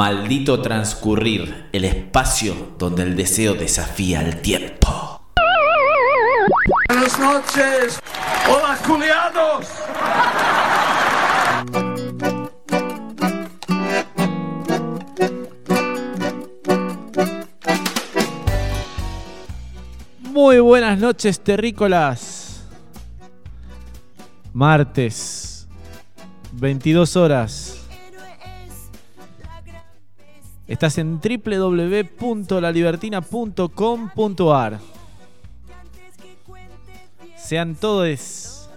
Maldito transcurrir, el espacio donde el deseo desafía el tiempo. Buenas noches. Hola, culiados. Muy buenas noches, terrícolas. Martes, 22 horas. Estás en www.lalibertina.com.ar. Sean todos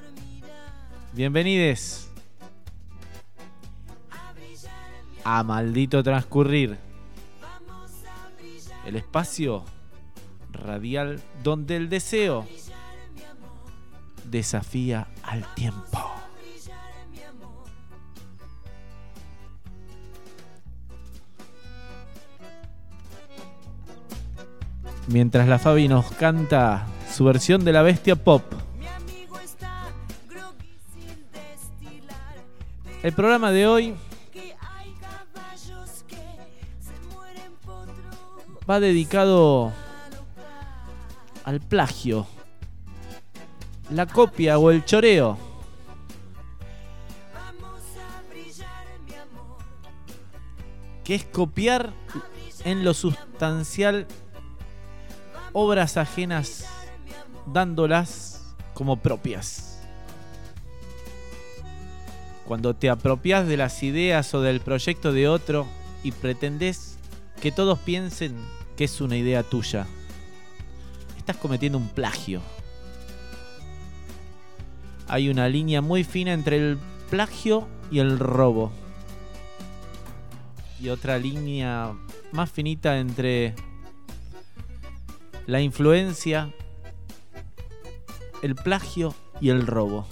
bienvenidos a Maldito Transcurrir. El espacio radial donde el deseo desafía al tiempo. Mientras la Fabi nos canta su versión de la bestia pop. El programa de hoy va dedicado al plagio, la copia o el choreo. Que es copiar en lo sustancial obras ajenas dándolas como propias. Cuando te apropias de las ideas o del proyecto de otro y pretendes que todos piensen que es una idea tuya, estás cometiendo un plagio. Hay una línea muy fina entre el plagio y el robo. Y otra línea más finita entre la influencia, el plagio y el robo.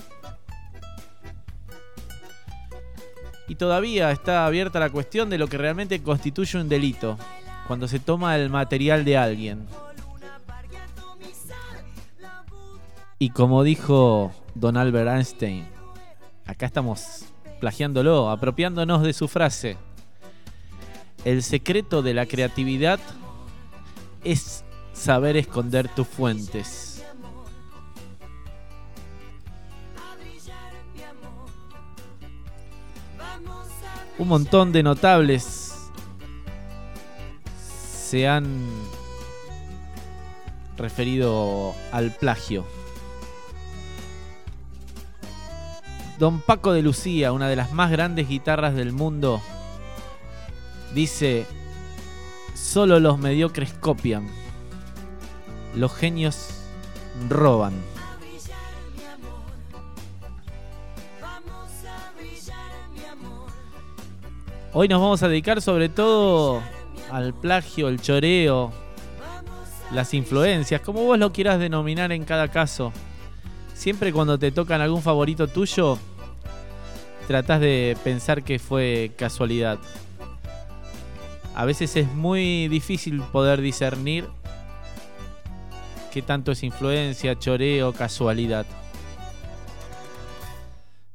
Y todavía está abierta la cuestión de lo que realmente constituye un delito, cuando se toma el material de alguien. Y como dijo Don Albert Einstein, acá estamos plagiándolo, apropiándonos de su frase. El secreto de la creatividad es saber esconder tus fuentes. Un montón de notables se han referido al plagio. Don Paco de Lucía, una de las más grandes guitarras del mundo, dice, solo los mediocres copian los genios roban. Hoy nos vamos a dedicar sobre todo al plagio, el choreo, las influencias, como vos lo quieras denominar en cada caso. Siempre cuando te tocan algún favorito tuyo, tratás de pensar que fue casualidad. A veces es muy difícil poder discernir qué tanto es influencia, choreo, casualidad.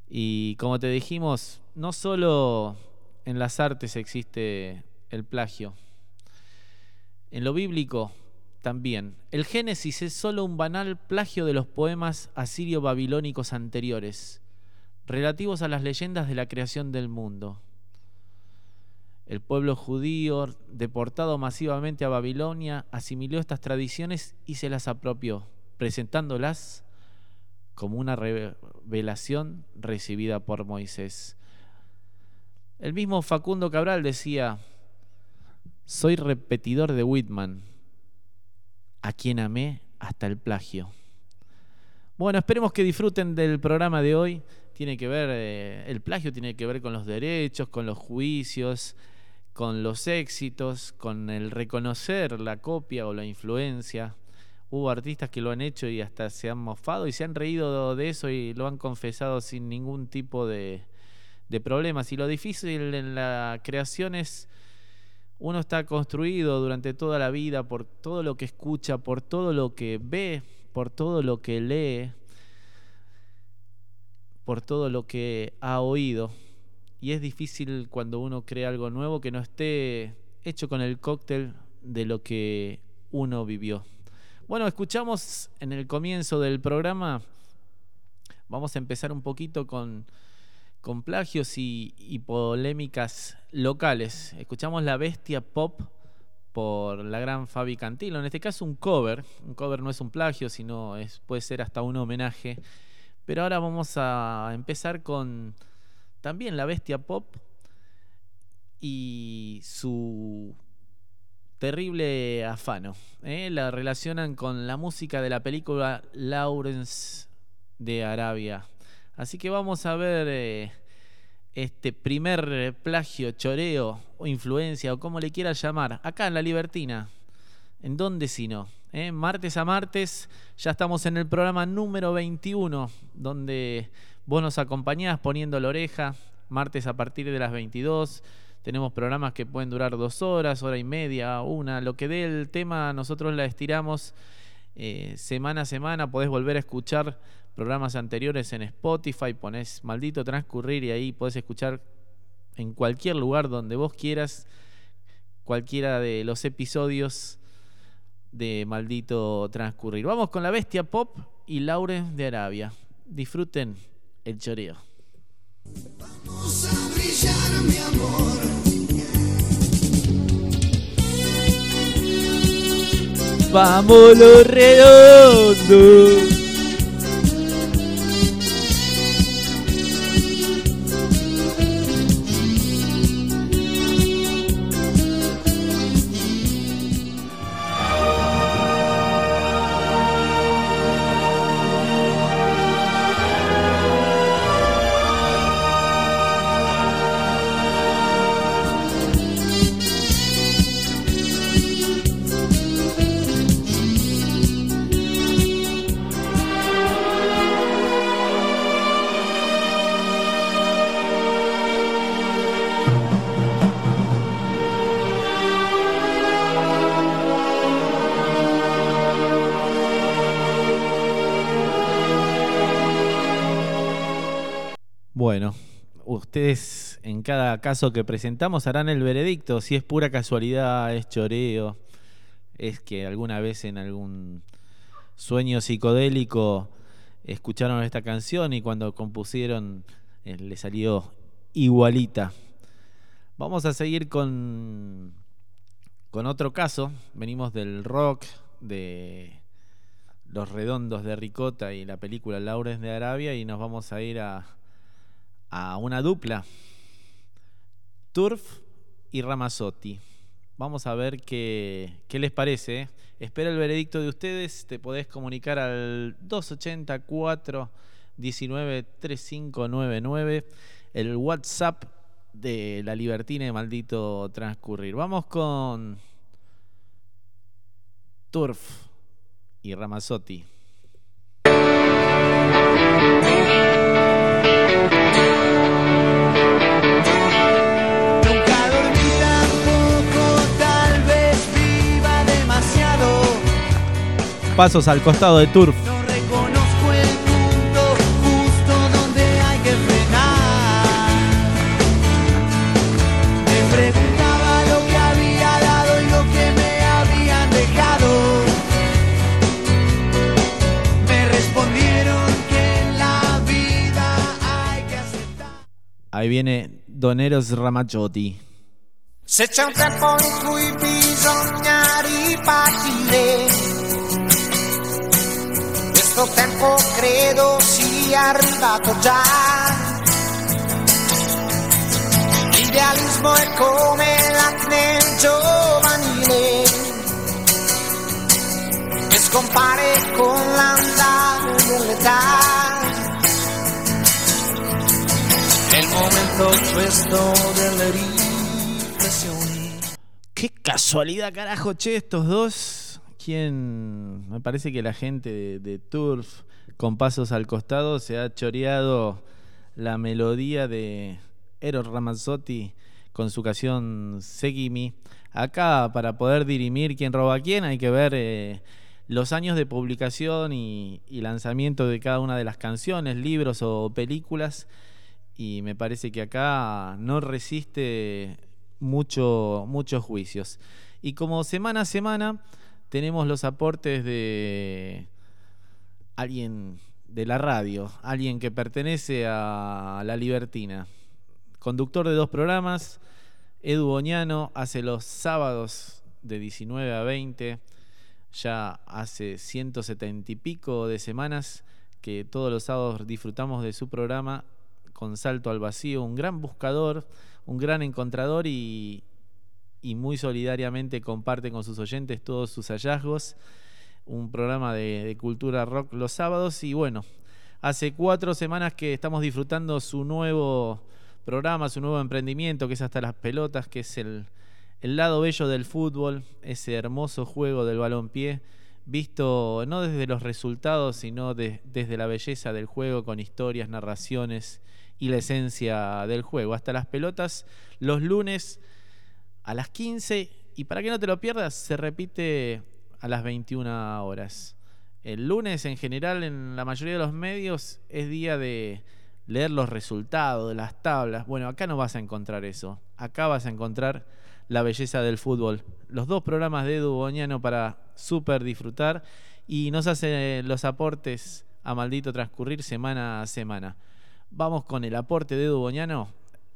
Y como te dijimos, no solo en las artes existe el plagio. En lo bíblico también. El Génesis es solo un banal plagio de los poemas asirio-babilónicos anteriores, relativos a las leyendas de la creación del mundo. El pueblo judío, deportado masivamente a Babilonia, asimiló estas tradiciones y se las apropió, presentándolas como una revelación recibida por Moisés. El mismo Facundo Cabral decía, soy repetidor de Whitman, a quien amé hasta el plagio. Bueno, esperemos que disfruten del programa de hoy. Tiene que ver, eh, el plagio tiene que ver con los derechos, con los juicios, con los éxitos, con el reconocer la copia o la influencia. Hubo artistas que lo han hecho y hasta se han mofado y se han reído de eso y lo han confesado sin ningún tipo de, problemas. Y lo difícil en la creación es, uno está construido durante toda la vida por todo lo que escucha, por todo lo que ve, por todo lo que lee, por todo lo que ha oído y es difícil cuando uno crea algo nuevo que no esté hecho con el cóctel de lo que uno vivió. Bueno, escuchamos en el comienzo del programa, vamos a empezar un poquito con, con plagios y, polémicas locales. Escuchamos La Bestia Pop por la gran Fabi Cantilo. En este caso un cover. Un cover no es un plagio, sino es, puede ser hasta un homenaje. Pero ahora vamos a empezar con también la bestia pop y su terrible afano. ¿eh? La relacionan con la música de la película Lawrence de Arabia. Así que vamos a ver eh, este primer plagio, choreo o influencia o como le quieras llamar, acá en La Libertina. ¿En dónde si no? ¿Eh? Martes a martes ya estamos en el programa número 21, donde vos nos acompañás poniendo la oreja, martes a partir de las 22. Tenemos programas que pueden durar dos horas, hora y media, una. Lo que dé el tema, nosotros la estiramos eh, semana a semana. Podés volver a escuchar programas anteriores en Spotify, pones maldito transcurrir y ahí podés escuchar en cualquier lugar donde vos quieras cualquiera de los episodios de maldito transcurrir. Vamos con la bestia pop y Laure de Arabia. Disfruten el choreo. Vamos a brillar, mi amor. Vamos los redondos. Cada caso que presentamos harán el veredicto, si es pura casualidad, es choreo, es que alguna vez en algún sueño psicodélico escucharon esta canción y cuando compusieron eh, le salió igualita. Vamos a seguir con, con otro caso, venimos del rock, de Los Redondos de Ricota y la película Laures de Arabia y nos vamos a ir a a una dupla, Turf y Ramazzotti. Vamos a ver qué, qué les parece. ¿eh? Espera el veredicto de ustedes. Te podés comunicar al 284 19 3599, el WhatsApp de la Libertina de Maldito Transcurrir. Vamos con Turf y Ramazzotti. La vida hay que aceptar. Ahí viene Doneros Ramazzotti. Se c'è un tempo in cui bisogna ripartire, questo tempo credo sia arrivato già. L'idealismo è come l'acne giovanile, che scompare con l'andare dell'età. È il momento questo delle riflessioni. Qué casualidad, carajo, che, estos dos. Me parece que la gente de, Turf, con pasos al costado, se ha choreado la melodía de Eros Ramazzotti con su canción Seguimi. Acá, para poder dirimir quién roba a quién, hay que ver eh, los años de publicación y, lanzamiento de cada una de las canciones, libros o películas. y me parece que acá no resiste mucho, muchos juicios. Y como semana a semana tenemos los aportes de alguien de la radio, alguien que pertenece a La Libertina, conductor de dos programas, Edu Boñano, hace los sábados de 19 a 20, ya hace 170 y pico de semanas que todos los sábados disfrutamos de su programa con Salto al Vacío, un gran buscador, un gran encontrador y, y muy solidariamente comparte con sus oyentes todos sus hallazgos. Un programa de, cultura rock los sábados y bueno, hace cuatro semanas que estamos disfrutando su nuevo programa, su nuevo emprendimiento, que es hasta las pelotas, que es el, el lado bello del fútbol, ese hermoso juego del balón-pie, visto no desde los resultados, sino desde la belleza del juego, con historias, narraciones y la esencia del juego. Hasta las pelotas, los lunes a las 15 y para que no te lo pierdas, se repite a las 21 horas. El lunes en general en la mayoría de los medios es día de leer los resultados, las tablas. Bueno, acá no vas a encontrar eso. Acá vas a encontrar la belleza del fútbol. Los dos programas de Edu Boñano para súper disfrutar y nos hace los aportes a maldito transcurrir semana a semana. Vamos con el aporte de Edu Boñano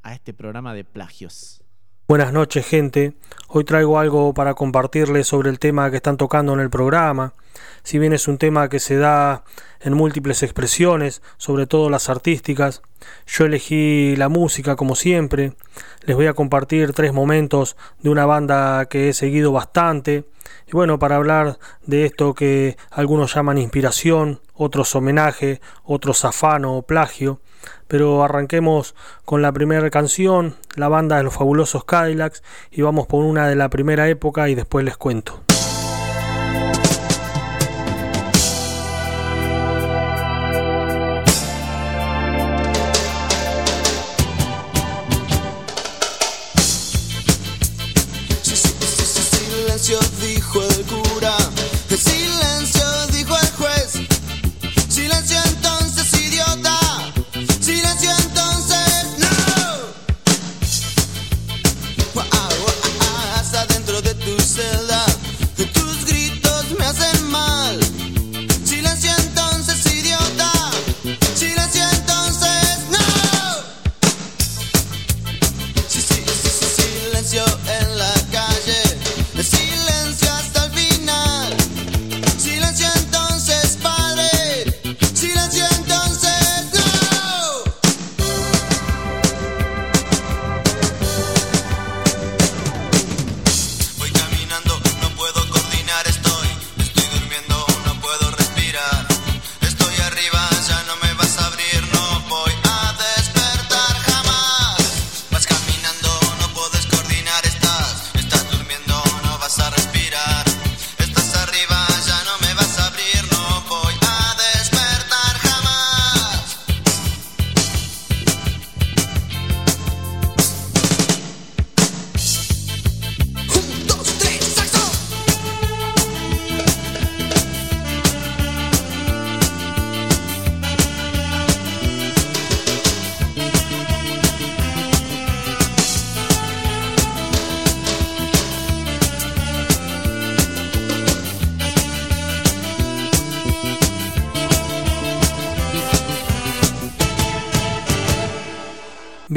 a este programa de plagios. Buenas noches gente, hoy traigo algo para compartirles sobre el tema que están tocando en el programa. Si bien es un tema que se da en múltiples expresiones, sobre todo las artísticas, yo elegí la música como siempre. Les voy a compartir tres momentos de una banda que he seguido bastante. Y bueno, para hablar de esto que algunos llaman inspiración, otros homenaje, otros afano o plagio. Pero arranquemos con la primera canción, la banda de los fabulosos Cadillacs, y vamos por una de la primera época y después les cuento.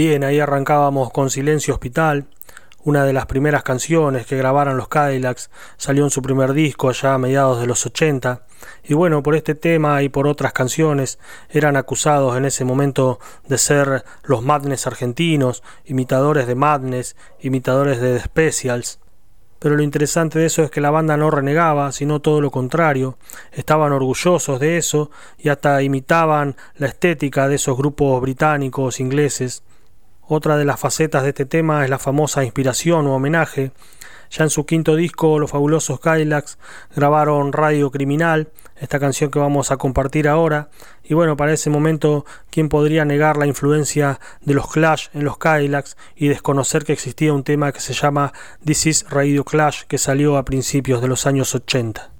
Bien, ahí arrancábamos con Silencio Hospital, una de las primeras canciones que grabaron los Cadillacs, salió en su primer disco allá a mediados de los 80, y bueno, por este tema y por otras canciones eran acusados en ese momento de ser los Madness argentinos, imitadores de Madness, imitadores de The Specials. Pero lo interesante de eso es que la banda no renegaba, sino todo lo contrario, estaban orgullosos de eso y hasta imitaban la estética de esos grupos británicos, ingleses. Otra de las facetas de este tema es la famosa inspiración o homenaje. Ya en su quinto disco, los fabulosos Cadillacs grabaron Radio Criminal, esta canción que vamos a compartir ahora. Y bueno, para ese momento, ¿quién podría negar la influencia de los Clash en los Cadillacs y desconocer que existía un tema que se llama This is Radio Clash que salió a principios de los años 80?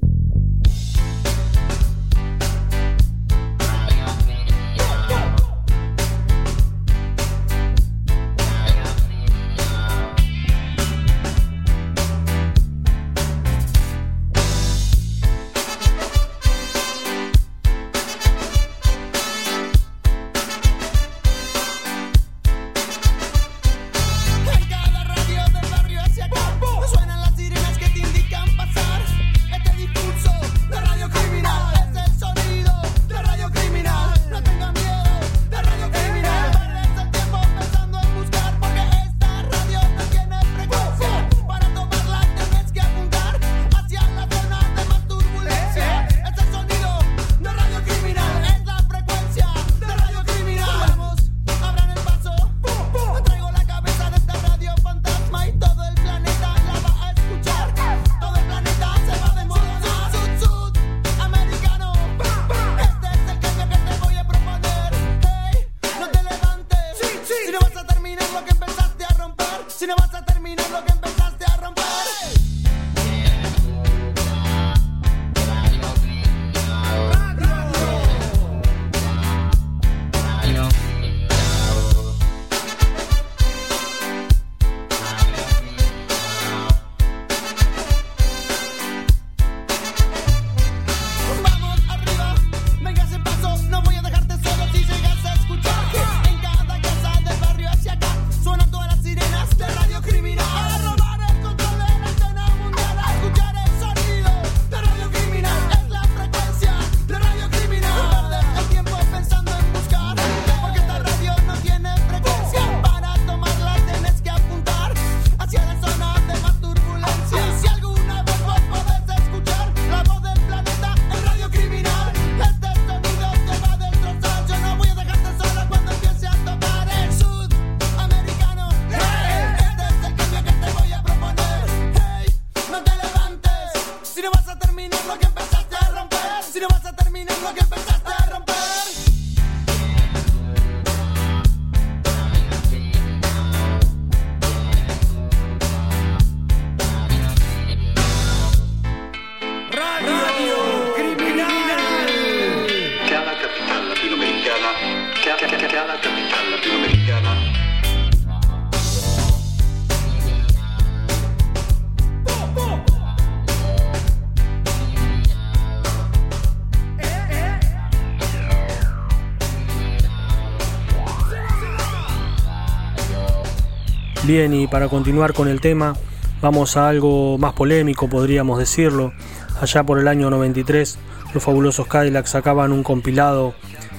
Bien, y para continuar con el tema, vamos a algo más polémico, podríamos decirlo. Allá por el año 93, los fabulosos Cadillacs sacaban un compilado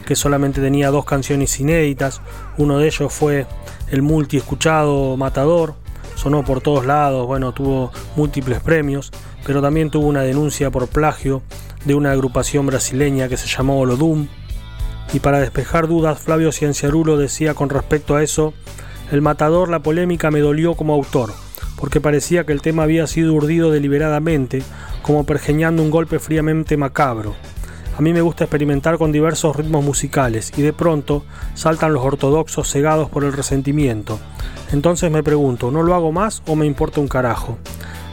que solamente tenía dos canciones inéditas. Uno de ellos fue el multi escuchado Matador, sonó por todos lados, bueno, tuvo múltiples premios, pero también tuvo una denuncia por plagio de una agrupación brasileña que se llamó Olodum. Y para despejar dudas, Flavio Cienciarulo decía con respecto a eso el matador la polémica me dolió como autor, porque parecía que el tema había sido urdido deliberadamente, como pergeñando un golpe fríamente macabro. A mí me gusta experimentar con diversos ritmos musicales y de pronto saltan los ortodoxos cegados por el resentimiento. Entonces me pregunto, ¿no lo hago más o me importa un carajo?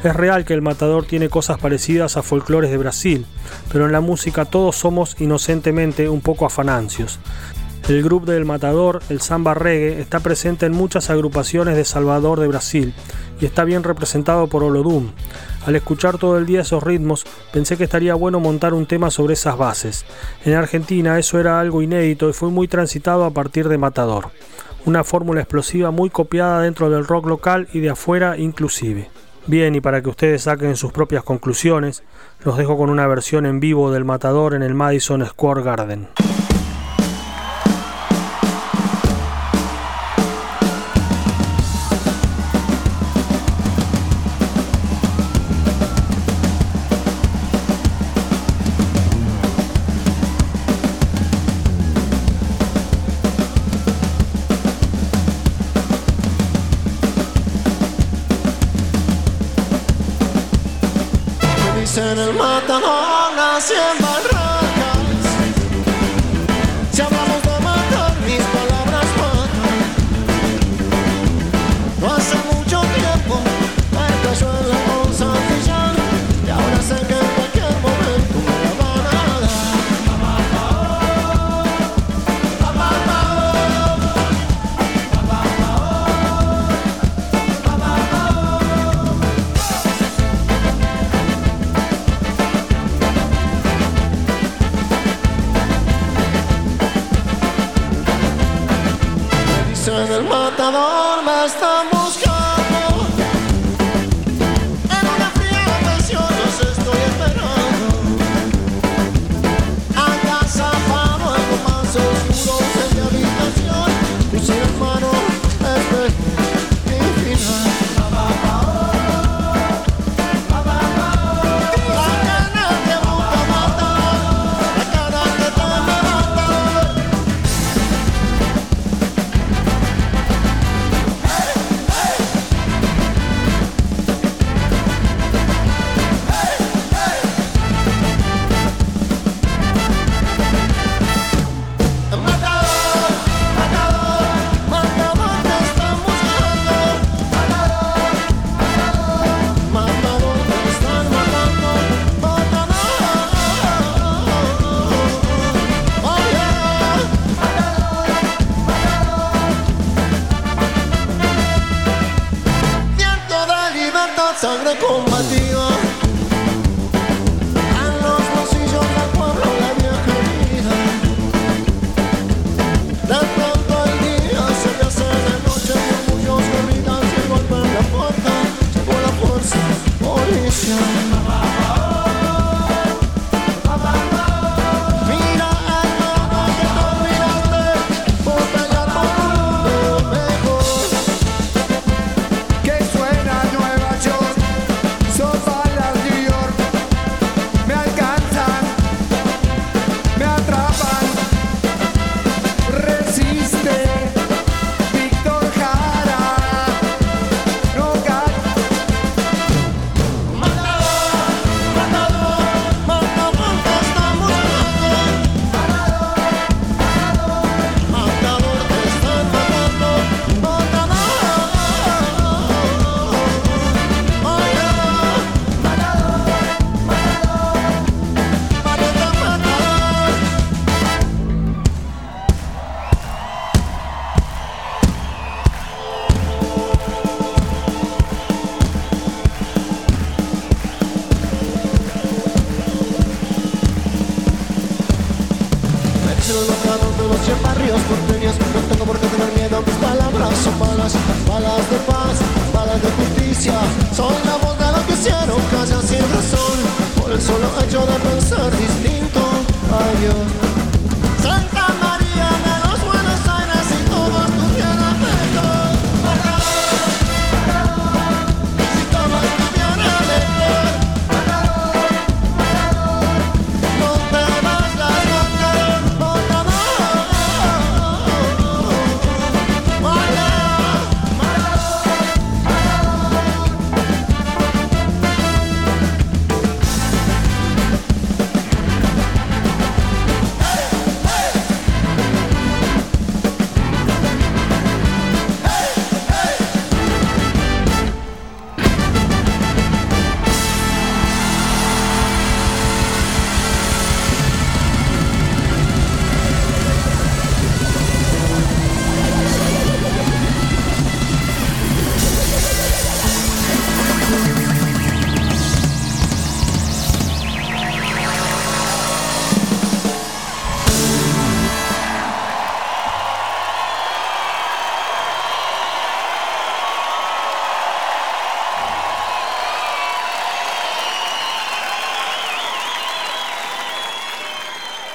Es real que el matador tiene cosas parecidas a folclores de Brasil, pero en la música todos somos inocentemente un poco afanancios. El grupo del Matador, el samba reggae, está presente en muchas agrupaciones de Salvador de Brasil y está bien representado por Olodum. Al escuchar todo el día esos ritmos, pensé que estaría bueno montar un tema sobre esas bases. En Argentina eso era algo inédito y fue muy transitado a partir de Matador. Una fórmula explosiva muy copiada dentro del rock local y de afuera inclusive. Bien, y para que ustedes saquen sus propias conclusiones, los dejo con una versión en vivo del Matador en el Madison Square Garden.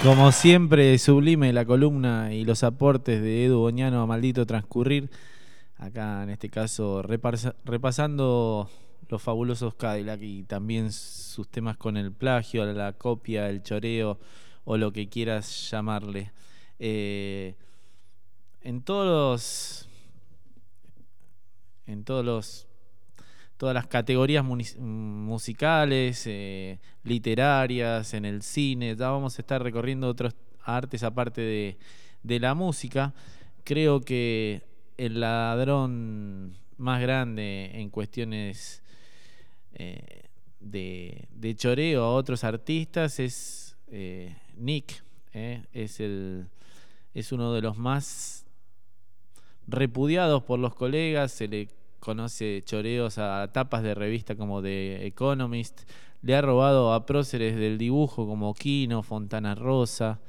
Como siempre, sublime la columna y los aportes de Edu Boñano a Maldito Transcurrir. Acá, en este caso, repasa- repasando los fabulosos Cadillac y también sus temas con el plagio, la copia, el choreo o lo que quieras llamarle. Eh, en todos los. En todos los todas las categorías musicales, eh, literarias, en el cine. Ya vamos a estar recorriendo otros artes aparte de, de la música. Creo que el ladrón más grande en cuestiones eh, de, de choreo a otros artistas es eh, Nick. Es, el, es uno de los más repudiados por los colegas, se le conoce choreos a tapas de revista como The Economist, le ha robado a próceres del dibujo como Kino, Fontana Rosa,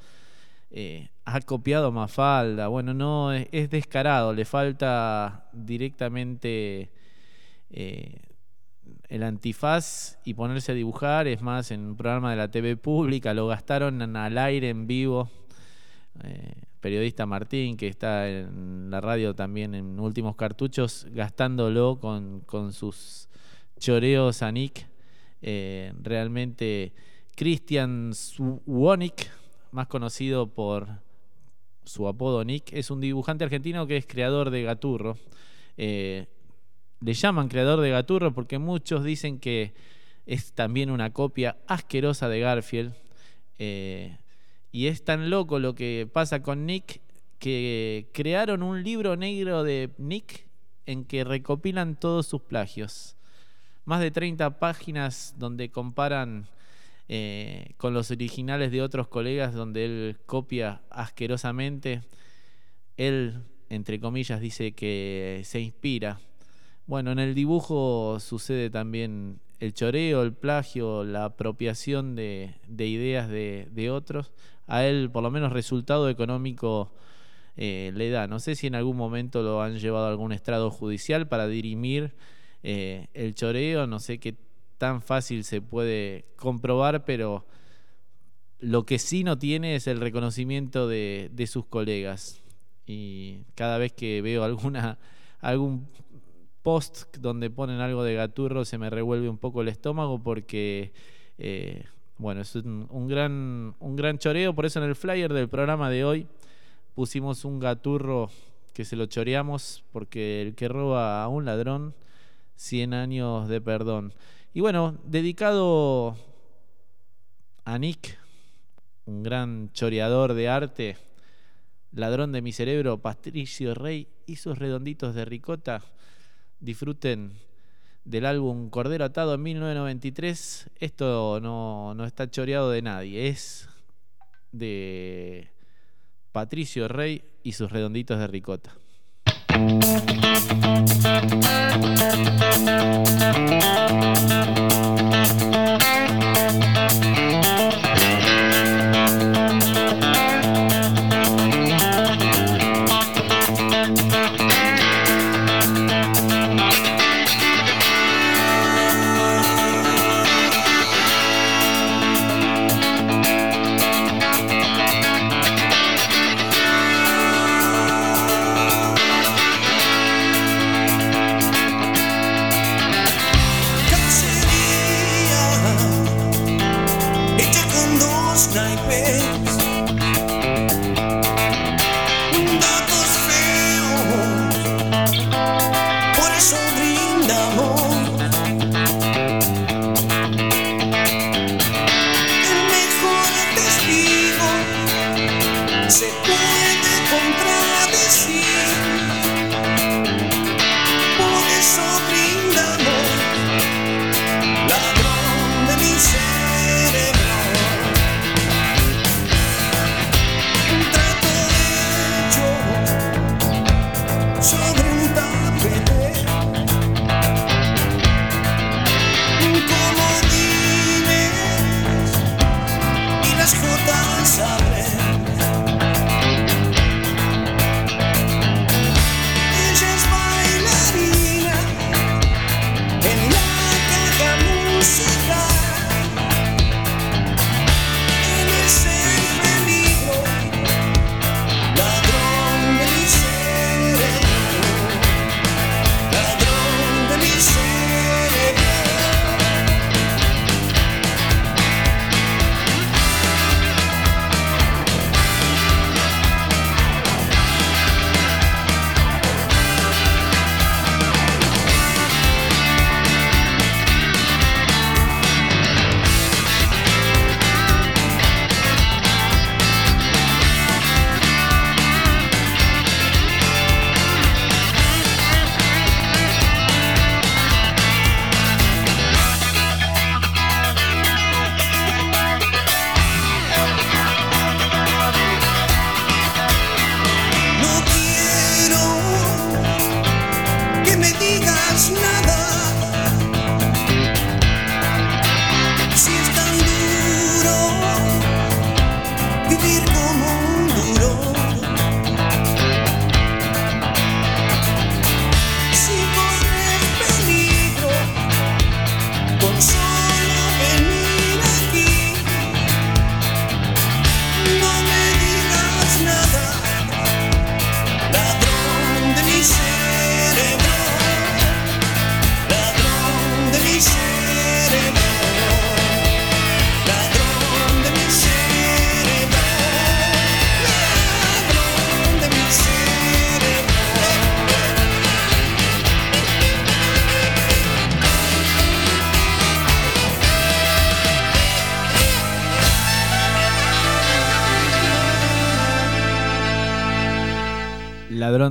eh, ha copiado Mafalda, bueno, no, es, es descarado, le falta directamente eh, el antifaz y ponerse a dibujar, es más, en un programa de la TV pública lo gastaron al aire en vivo. Eh, periodista Martín, que está en la radio también en últimos cartuchos, gastándolo con, con sus choreos a Nick. Eh, realmente Christian Swonik, más conocido por su apodo Nick, es un dibujante argentino que es creador de Gaturro. Eh, le llaman creador de Gaturro porque muchos dicen que es también una copia asquerosa de Garfield. Eh, y es tan loco lo que pasa con Nick que crearon un libro negro de Nick en que recopilan todos sus plagios. Más de 30 páginas donde comparan eh, con los originales de otros colegas donde él copia asquerosamente. Él, entre comillas, dice que se inspira, Bueno, en el dibujo sucede también el choreo, el plagio, la apropiación de, de ideas de, de otros. A él, por lo menos, resultado económico eh, le da. No sé si en algún momento lo han llevado a algún estrado judicial para dirimir eh, el choreo. No sé qué tan fácil se puede comprobar, pero lo que sí no tiene es el reconocimiento de, de sus colegas. Y cada vez que veo alguna algún post donde ponen algo de Gaturro se me revuelve un poco el estómago porque eh, bueno, es un, gran, un gran choreo, por eso en el flyer del programa de hoy pusimos un gaturro que se lo choreamos porque el que roba a un ladrón, 100 años de perdón. Y bueno, dedicado a Nick, un gran choreador de arte, ladrón de mi cerebro, Patricio Rey y sus redonditos de ricota. Disfruten del álbum Cordero Atado en 1993. Esto no, no está choreado de nadie, es de Patricio Rey y sus redonditos de ricota.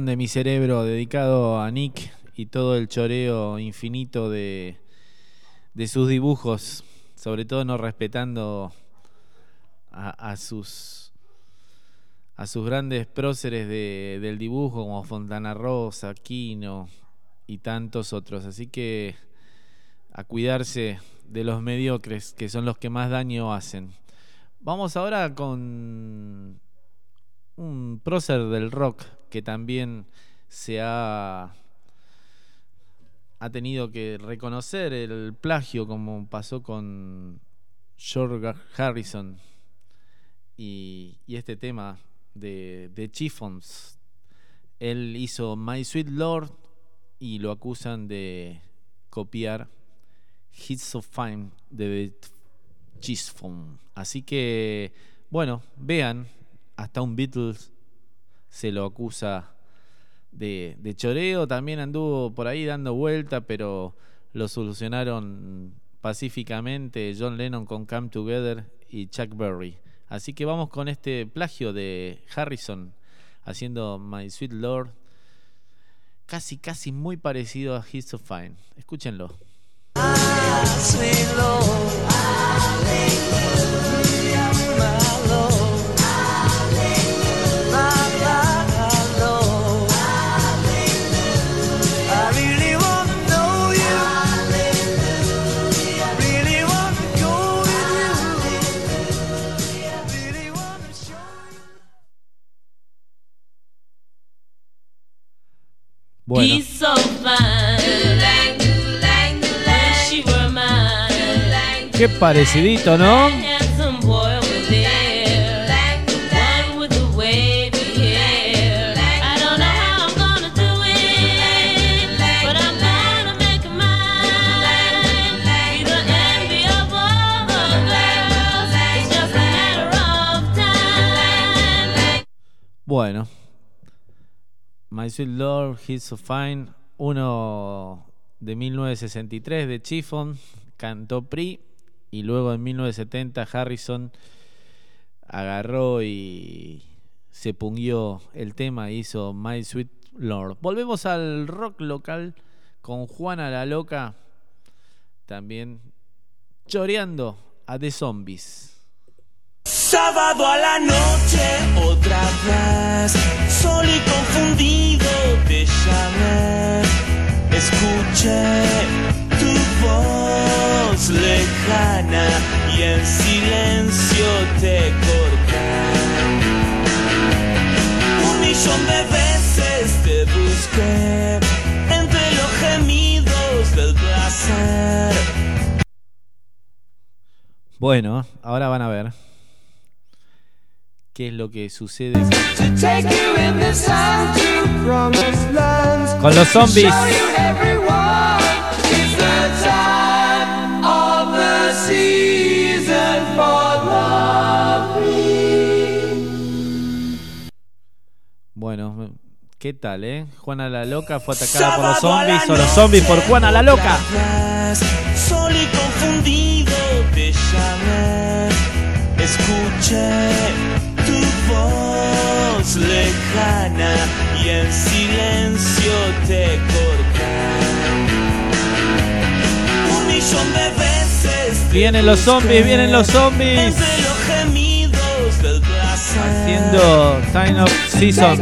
De mi cerebro, dedicado a Nick y todo el choreo infinito de, de sus dibujos, sobre todo no respetando a, sus a sus grandes próceres de- del dibujo como Fontana Rosa, Quino, y tantos otros. Así que a cuidarse de los mediocres, que son los que más daño hacen. Vamos ahora con un prócer del rock que también se ha, ha tenido que reconocer el plagio como pasó con George Harrison y, este tema de, de Chiffons. Él hizo My Sweet Lord y lo acusan de copiar Hits of Fame de Chiffon. Así que, bueno, vean, hasta un Beatles se lo acusa de, choreo. También anduvo por ahí dando vuelta, pero lo solucionaron pacíficamente John Lennon con Come Together y Chuck Berry. Así que vamos con este plagio de Harrison haciendo My Sweet Lord. Casi, casi muy parecido a Hits of Fine. Escúchenlo. Lord, Bueno, qué parecidito, ¿no? Handsome boy with hair. One with the wavy hair. I don't know how I'm gonna do it, but I'm gonna make it mine. Be the envy of all the girls. It's just a matter of time. Bueno. My Sweet Lord, He's So Fine, uno de 1963 de Chiffon, cantó Pri, y luego en 1970 Harrison agarró y se pungió el tema hizo My Sweet Lord. Volvemos al rock local con Juana la Loca, también choreando a The Zombies. Sábado a la noche, otra vez, solo y confundido te llamé. Escuché tu voz lejana y en silencio te corté. Un millón de veces te busqué entre los gemidos del placer. Bueno, ahora van a ver qué es lo que sucede con los zombies. Bueno, ¿qué tal, eh? Juana la Loca fue atacada por los zombies o los zombies por Juana la Loca. Solo y confundido te llamé. Escuché voz lejana y en silencio te corté. Un millón de veces Vienen los zombies, vienen los zombies. Entre los gemidos del placer. Haciendo Time of Season.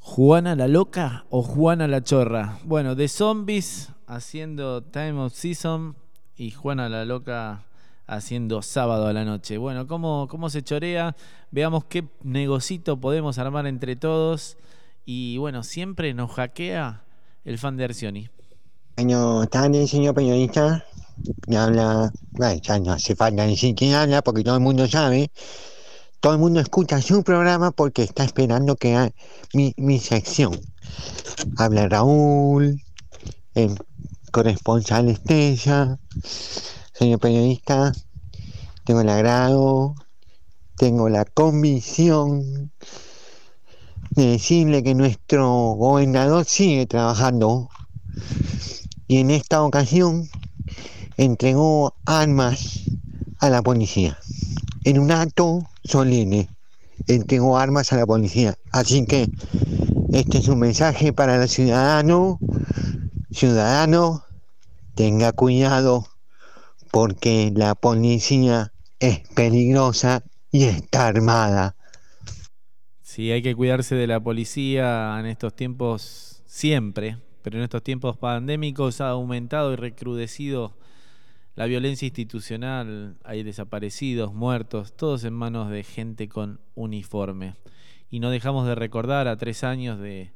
¿Juana la Loca o Juana la Chorra? Bueno, de zombies haciendo Time of Season y Juana la Loca haciendo sábado a la noche. Bueno, ¿cómo, cómo se chorea? Veamos qué negocito podemos armar entre todos. Y bueno, siempre nos hackea el fan de Arcioni. Buenas tardes, señor periodista. Me habla, bueno, ya no hace falta decir quién habla porque todo el mundo sabe. Todo el mundo escucha su programa porque está esperando que haga mi, mi sección. Habla Raúl, el corresponsal Estrella. Señor periodista, tengo el agrado, tengo la convicción de decirle que nuestro gobernador sigue trabajando y en esta ocasión entregó armas a la policía. En un acto solemne entregó armas a la policía. Así que este es un mensaje para el ciudadano. Ciudadano, tenga cuidado porque la policía es peligrosa y está armada. Sí, hay que cuidarse de la policía en estos tiempos siempre, pero en estos tiempos pandémicos ha aumentado y recrudecido la violencia institucional, hay desaparecidos, muertos, todos en manos de gente con uniforme. Y no dejamos de recordar a tres años de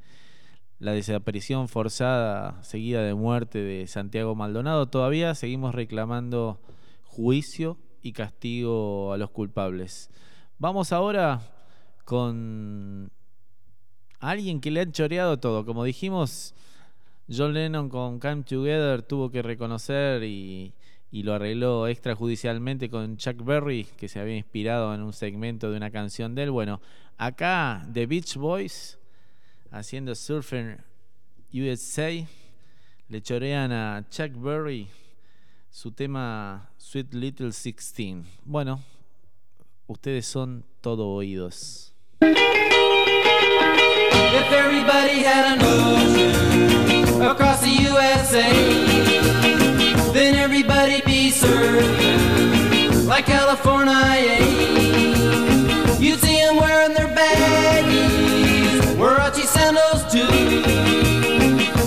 la desaparición forzada seguida de muerte de Santiago Maldonado, todavía seguimos reclamando juicio y castigo a los culpables. Vamos ahora con alguien que le han choreado todo. Como dijimos, John Lennon con Come Together tuvo que reconocer y, y lo arregló extrajudicialmente con Chuck Berry, que se había inspirado en un segmento de una canción de él. Bueno, acá The Beach Boys haciendo Surfing USA le chorean a Chuck Berry su tema Sweet Little Sixteen. Bueno, ustedes son todo oídos. If everybody had an ocean across the USA, then everybody'd be surfing like California. You'd see them wearing their baggies,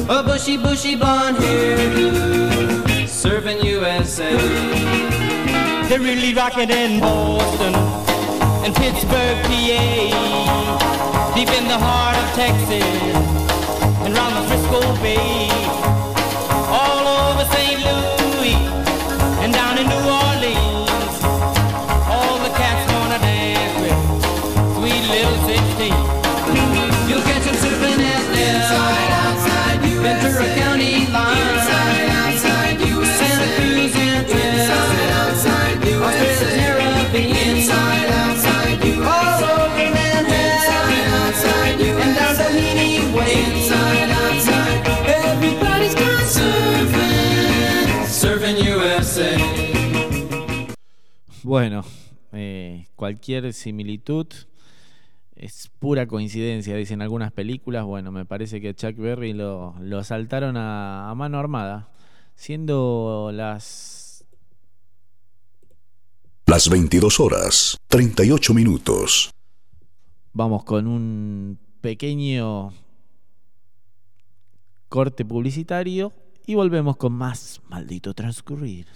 a bushy, bushy blonde hair, serving USA. They're really rocking in Boston and Pittsburgh, PA, deep in the heart of Texas and round the Frisco Bay, Bueno, eh, cualquier similitud es pura coincidencia, dicen algunas películas. Bueno, me parece que Chuck Berry lo, lo asaltaron a, a mano armada, siendo las Las 22 horas, 38 minutos. Vamos con un pequeño corte publicitario y volvemos con más maldito transcurrir.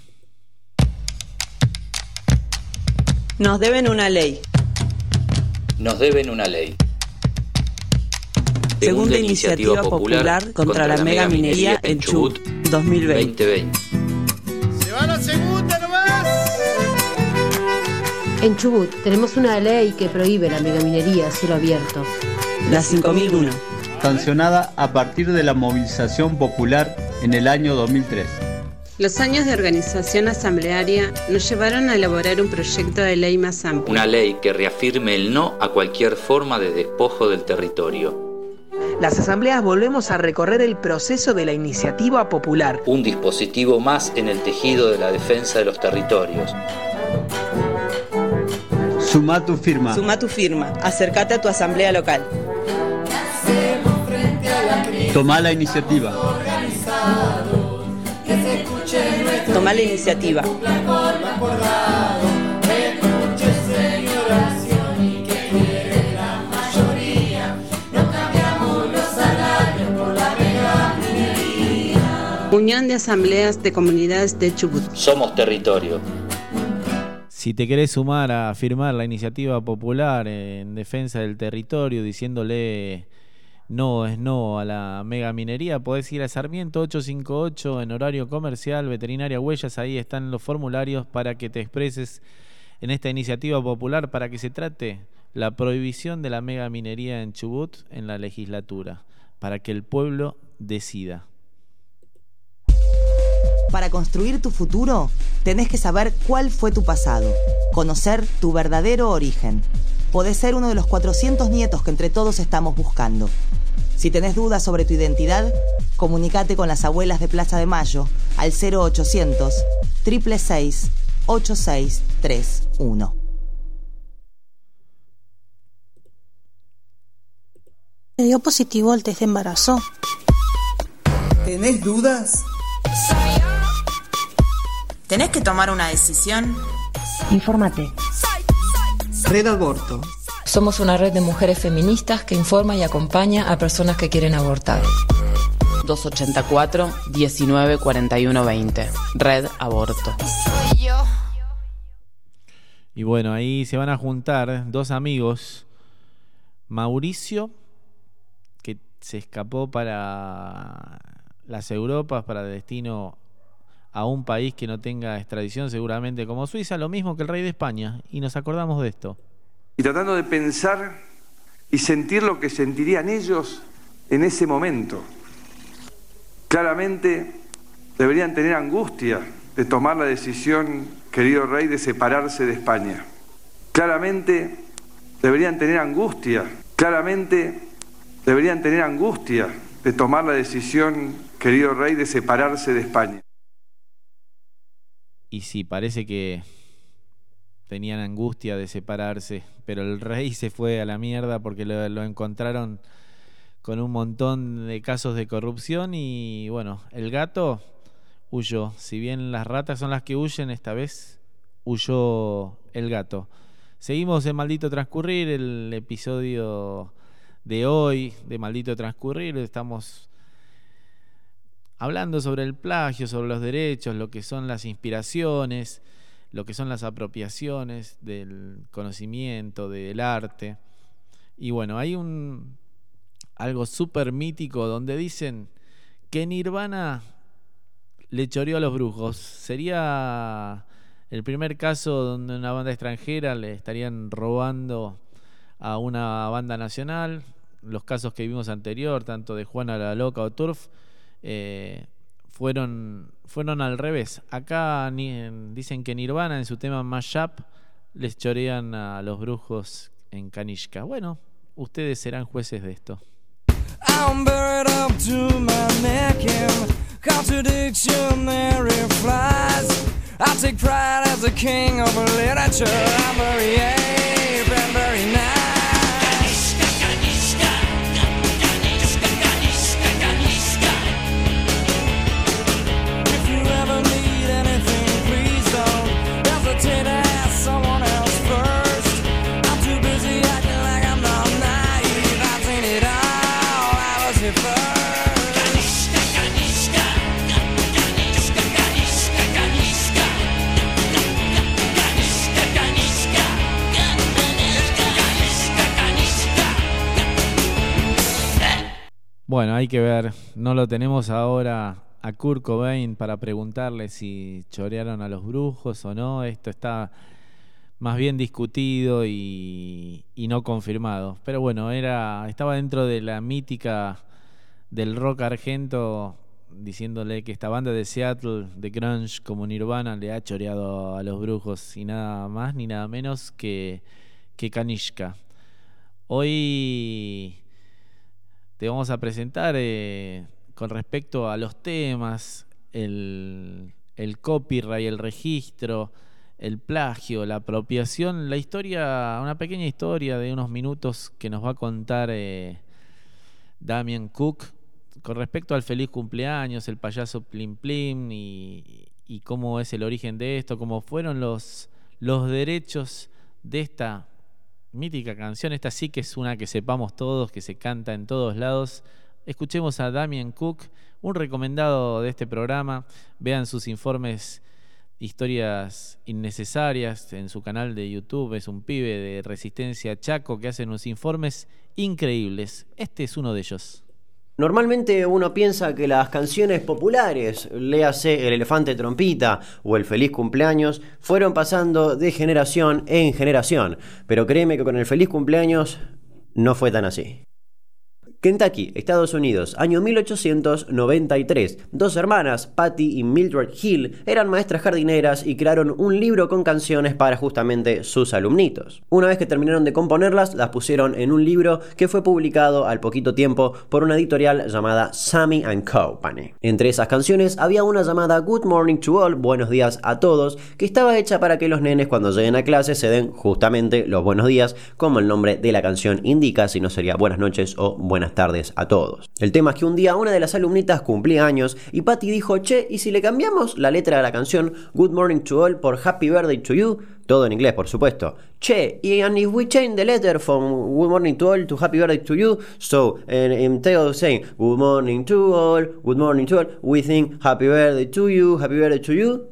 Nos deben una ley. Nos deben una ley. Segunda iniciativa popular contra la mega minería en Chubut 2020. 2020. Se va la segunda nomás. En Chubut tenemos una ley que prohíbe la megaminería a cielo abierto. La 5001. Sancionada a partir de la movilización popular en el año 2003. Los años de organización asamblearia nos llevaron a elaborar un proyecto de ley más amplio. Una ley que reafirme el no a cualquier forma de despojo del territorio. Las asambleas volvemos a recorrer el proceso de la iniciativa popular. Un dispositivo más en el tejido de la defensa de los territorios. Suma tu firma. Suma tu firma. Acércate a tu asamblea local. Toma la iniciativa. Toma la iniciativa. Unión de Asambleas de Comunidades de Chubut. Somos territorio. Si te querés sumar a firmar la iniciativa popular en defensa del territorio diciéndole no es no a la mega minería, podés ir a Sarmiento 858 en horario comercial, veterinaria Huellas, ahí están los formularios para que te expreses en esta iniciativa popular para que se trate la prohibición de la mega minería en Chubut en la legislatura, para que el pueblo decida. Para construir tu futuro, tenés que saber cuál fue tu pasado, conocer tu verdadero origen. Podés ser uno de los 400 nietos que entre todos estamos buscando. Si tenés dudas sobre tu identidad, comunícate con las abuelas de Plaza de Mayo al 0800 666 8631. Me dio positivo el test de embarazo. ¿Tenés dudas? ¿Tenés que tomar una decisión? Infórmate. Red Aborto. Somos una red de mujeres feministas que informa y acompaña a personas que quieren abortar. 284 19 41 20. Red Aborto. Y bueno, ahí se van a juntar dos amigos. Mauricio, que se escapó para las Europas, para destino a un país que no tenga extradición, seguramente como Suiza, lo mismo que el rey de España. Y nos acordamos de esto. Y tratando de pensar y sentir lo que sentirían ellos en ese momento. Claramente deberían tener angustia de tomar la decisión, querido rey, de separarse de España. Claramente deberían tener angustia, claramente deberían tener angustia de tomar la decisión, querido rey, de separarse de España. Y sí, parece que tenían angustia de separarse, pero el rey se fue a la mierda porque lo, lo encontraron con un montón de casos de corrupción y bueno, el gato huyó. Si bien las ratas son las que huyen, esta vez huyó el gato. Seguimos en Maldito Transcurrir, el episodio de hoy de Maldito Transcurrir. Estamos hablando sobre el plagio, sobre los derechos, lo que son las inspiraciones, lo que son las apropiaciones del conocimiento, del arte. Y bueno, hay un algo súper mítico donde dicen que Nirvana le choreó a los brujos. Sería el primer caso donde una banda extranjera le estarían robando a una banda nacional. Los casos que vimos anterior, tanto de Juana la Loca o Turf, eh, fueron, fueron al revés. Acá dicen que Nirvana en su tema Mashup les chorean a los brujos en Kanishka. Bueno, ustedes serán jueces de esto. I'm very. Bueno, hay que ver. No lo tenemos ahora a Kurt Cobain para preguntarle si chorearon a los brujos o no. Esto está más bien discutido y, no confirmado. Pero bueno, era estaba dentro de la mítica del rock argento diciéndole que esta banda de Seattle de grunge como Nirvana le ha choreado a los brujos y nada más ni nada menos que que Kanishka. Hoy te vamos a presentar eh, con respecto a los temas, el, copyright, el registro, el plagio, la apropiación, la historia, una pequeña historia de unos minutos que nos va a contar eh, Damien Cook con respecto al feliz cumpleaños, el payaso Plim Plim y, y cómo es el origen de esto, cómo fueron los, los derechos de esta mítica canción. Esta sí que es una que sepamos todos, que se canta en todos lados. Escuchemos a Damien Cook, un recomendado de este programa. Vean sus informes, historias innecesarias en su canal de YouTube. Es un pibe de Resistencia Chaco que hace unos informes increíbles. Este es uno de ellos. Normalmente uno piensa que las canciones populares, léase El elefante trompita o El feliz cumpleaños, fueron pasando de generación en generación, pero créeme que con el feliz cumpleaños no fue tan así. Kentucky, Estados Unidos, año 1893. Dos hermanas, Patty y Mildred Hill, eran maestras jardineras y crearon un libro con canciones para justamente sus alumnitos. Una vez que terminaron de componerlas, las pusieron en un libro que fue publicado al poquito tiempo por una editorial llamada Sammy and Company. Entre esas canciones había una llamada Good Morning to All, Buenos días a todos, que estaba hecha para que los nenes cuando lleguen a clase se den justamente los buenos días, como el nombre de la canción indica, si no sería buenas noches o buenas buenas tardes a todos. El tema es que un día una de las alumnitas cumplía años y Patty dijo, che, ¿y si le cambiamos la letra de la canción Good Morning to All por Happy Birthday to You? Todo en inglés, por supuesto. Che, y and if we change the letter from Good Morning to All to Happy Birthday to You, so and of saying Good Morning to All, Good Morning to All, we think Happy Birthday to You, Happy Birthday to You.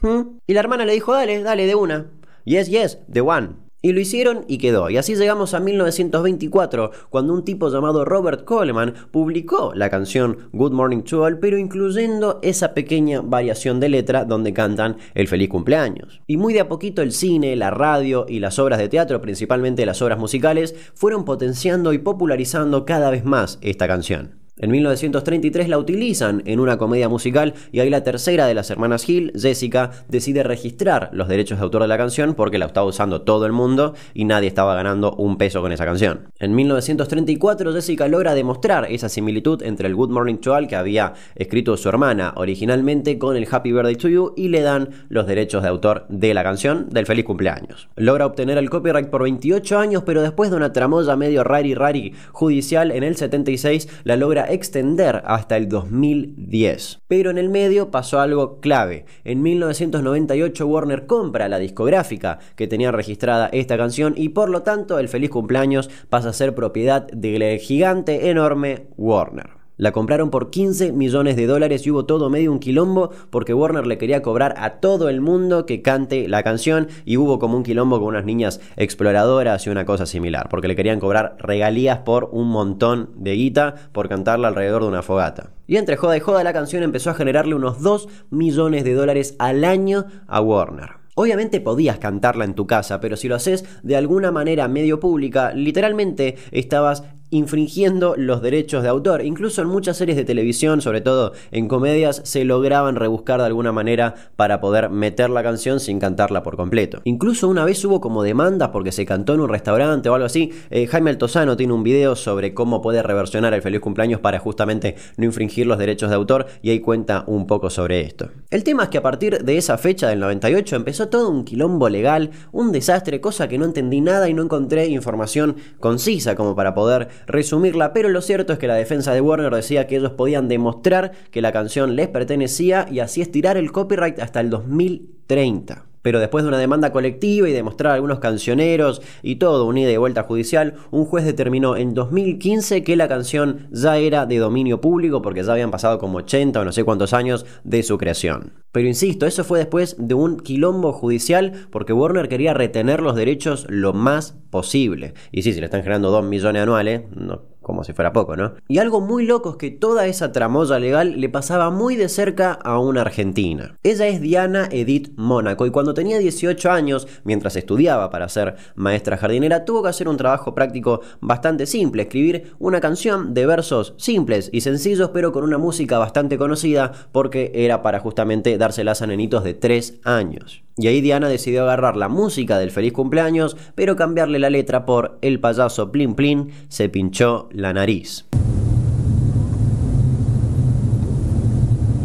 ¿Hmm? Y la hermana le dijo, dale, dale, de una. Yes, yes, the one. Y lo hicieron y quedó. Y así llegamos a 1924, cuando un tipo llamado Robert Coleman publicó la canción Good Morning to All, pero incluyendo esa pequeña variación de letra donde cantan el feliz cumpleaños. Y muy de a poquito el cine, la radio y las obras de teatro, principalmente las obras musicales, fueron potenciando y popularizando cada vez más esta canción. En 1933 la utilizan en una comedia musical y ahí la tercera de las hermanas Hill, Jessica, decide registrar los derechos de autor de la canción porque la estaba usando todo el mundo y nadie estaba ganando un peso con esa canción. En 1934 Jessica logra demostrar esa similitud entre el Good Morning to que había escrito su hermana originalmente con el Happy Birthday to You y le dan los derechos de autor de la canción del feliz cumpleaños. Logra obtener el copyright por 28 años pero después de una tramoya medio rari rari judicial en el 76 la logra extender hasta el 2010. Pero en el medio pasó algo clave. En 1998 Warner compra la discográfica que tenía registrada esta canción y por lo tanto el feliz cumpleaños pasa a ser propiedad del gigante enorme Warner. La compraron por 15 millones de dólares y hubo todo medio un quilombo porque Warner le quería cobrar a todo el mundo que cante la canción y hubo como un quilombo con unas niñas exploradoras y una cosa similar, porque le querían cobrar regalías por un montón de guita por cantarla alrededor de una fogata. Y entre joda y joda la canción empezó a generarle unos 2 millones de dólares al año a Warner. Obviamente podías cantarla en tu casa, pero si lo haces de alguna manera medio pública, literalmente estabas infringiendo los derechos de autor. Incluso en muchas series de televisión, sobre todo en comedias, se lograban rebuscar de alguna manera para poder meter la canción sin cantarla por completo. Incluso una vez hubo como demandas porque se cantó en un restaurante o algo así. Eh, Jaime Altozano tiene un video sobre cómo puede reversionar el feliz cumpleaños para justamente no infringir los derechos de autor y ahí cuenta un poco sobre esto. El tema es que a partir de esa fecha del 98 empezó todo un quilombo legal, un desastre, cosa que no entendí nada y no encontré información concisa como para poder resumirla, pero lo cierto es que la defensa de Warner decía que ellos podían demostrar que la canción les pertenecía y así estirar el copyright hasta el 2030. Pero después de una demanda colectiva y demostrar algunos cancioneros y todo, un ida y vuelta judicial, un juez determinó en 2015 que la canción ya era de dominio público porque ya habían pasado como 80 o no sé cuántos años de su creación. Pero insisto, eso fue después de un quilombo judicial porque Warner quería retener los derechos lo más posible. Y sí, si le están generando 2 millones anuales, no, como si fuera poco, ¿no? Y algo muy loco es que toda esa tramoya legal le pasaba muy de cerca a una argentina. Ella es Diana Edith Mónaco y cuando tenía 18 años, mientras estudiaba para ser maestra jardinera, tuvo que hacer un trabajo práctico bastante simple, escribir una canción de versos simples y sencillos, pero con una música bastante conocida porque era para justamente dárselas a nenitos de 3 años. Y ahí Diana decidió agarrar la música del feliz cumpleaños, pero cambiarle la letra por El payaso Plin Plin se pinchó la nariz.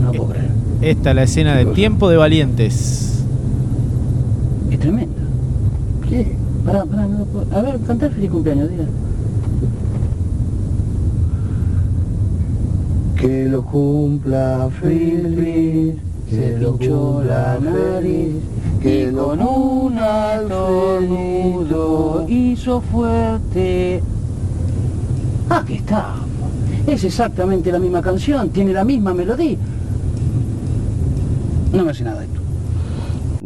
No puedo creer. Esta es la escena de Tiempo de Valientes. Es tremenda. ¿Qué? Pará, pará, no puedo- A ver, cantar feliz cumpleaños, diga. Que lo cumpla feliz, se pinchó la nariz, que con un altornudo hizo fuerte. Aquí está. Es exactamente la misma canción, tiene la misma melodía. No me hace nada esto.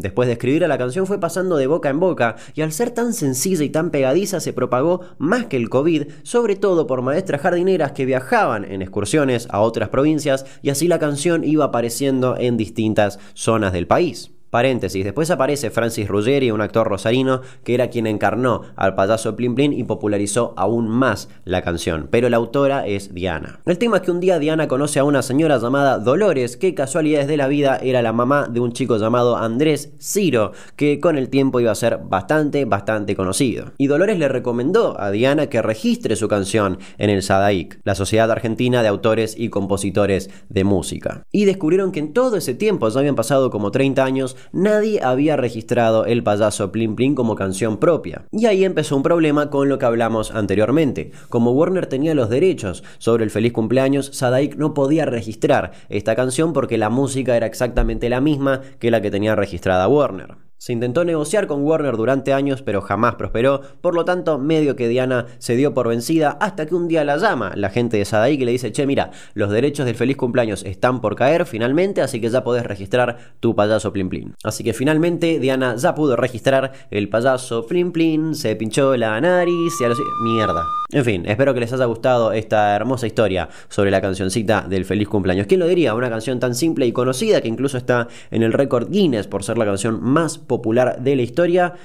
Después de escribir a la canción fue pasando de boca en boca y al ser tan sencilla y tan pegadiza se propagó más que el COVID, sobre todo por maestras jardineras que viajaban en excursiones a otras provincias y así la canción iba apareciendo en distintas zonas del país. Paréntesis, después aparece Francis Ruggeri, un actor rosarino que era quien encarnó al payaso Plin Plin y popularizó aún más la canción, pero la autora es Diana. El tema es que un día Diana conoce a una señora llamada Dolores, que casualidades de la vida era la mamá de un chico llamado Andrés Ciro, que con el tiempo iba a ser bastante, bastante conocido. Y Dolores le recomendó a Diana que registre su canción en el SADAIC, la Sociedad Argentina de Autores y Compositores de Música. Y descubrieron que en todo ese tiempo, ya habían pasado como 30 años, nadie había registrado El payaso Plin Plin como canción propia. Y ahí empezó un problema con lo que hablamos anteriormente. Como Warner tenía los derechos sobre el feliz cumpleaños, Sadaik no podía registrar esta canción porque la música era exactamente la misma que la que tenía registrada Warner. Se intentó negociar con Warner durante años, pero jamás prosperó, por lo tanto, medio que Diana se dio por vencida hasta que un día la llama la gente de Sadai que le dice, che, mira, los derechos del feliz cumpleaños están por caer finalmente, así que ya podés registrar tu payaso Plin Plin. Así que finalmente Diana ya pudo registrar el payaso Plin Plin, se pinchó la nariz y a los... Mierda. En fin, espero que les haya gustado esta hermosa historia sobre la cancioncita del feliz cumpleaños. ¿Quién lo diría? Una canción tan simple y conocida que incluso está en el récord Guinness por ser la canción más popular de la historia.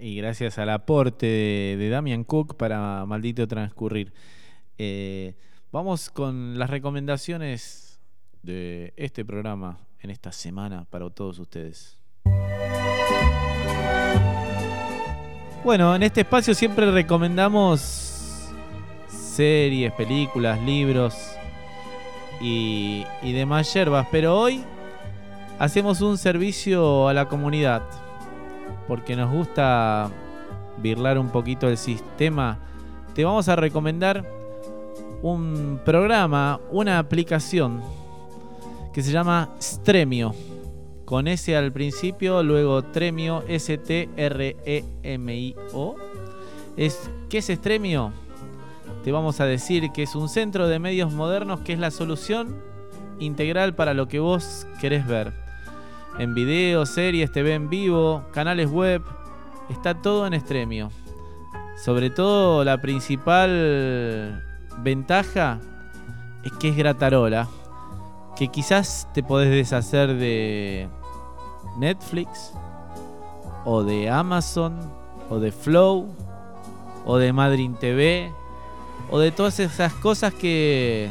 Y gracias al aporte de, Damian Cook para Maldito Transcurrir. Eh, vamos con las recomendaciones de este programa en esta semana para todos ustedes. Bueno, en este espacio siempre recomendamos series, películas, libros y, y demás yerbas, pero hoy hacemos un servicio a la comunidad porque nos gusta birlar un poquito el sistema. Te vamos a recomendar un programa, una aplicación que se llama Stremio. Con S al principio, luego Tremio, S-T-R-E-M-I-O. Es, ¿Qué es Stremio? Te vamos a decir que es un centro de medios modernos que es la solución integral para lo que vos querés ver. En video, series, TV en vivo, canales web, está todo en Stremio. Sobre todo la principal ventaja es que es gratarola. Que quizás te podés deshacer de Netflix, o de Amazon, o de Flow, o de Madrid TV, o de todas esas cosas que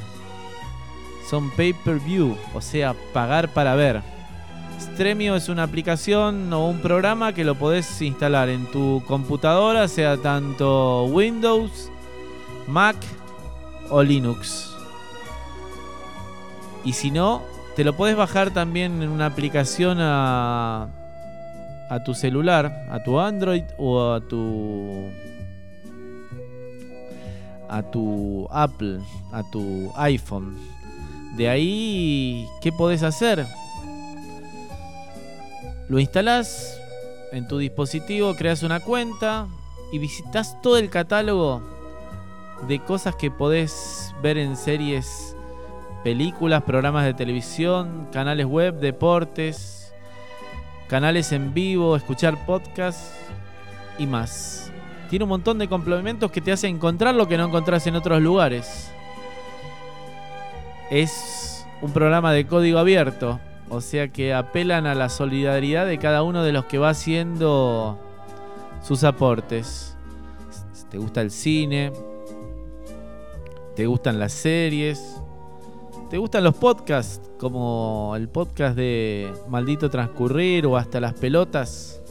son pay-per-view, o sea, pagar para ver. Stremio es una aplicación o un programa que lo podés instalar en tu computadora, sea tanto Windows, Mac o Linux. Y si no, te lo podés bajar también en una aplicación a, tu celular, a tu Android o a tu a tu Apple, a tu iPhone. De ahí, ¿qué podés hacer? Lo instalás en tu dispositivo, creas una cuenta y visitas todo el catálogo de cosas que podés ver en series, películas, programas de televisión, canales web, deportes, canales en vivo, escuchar podcasts y más. Tiene un montón de complementos que te hacen encontrar lo que no encontrás en otros lugares. Es un programa de código abierto, o sea que apelan a la solidaridad de cada uno de los que va haciendo sus aportes. Te gusta el cine, te gustan las series, te gustan los podcasts, como el podcast de Maldito Transcurrir o hasta las pelotas,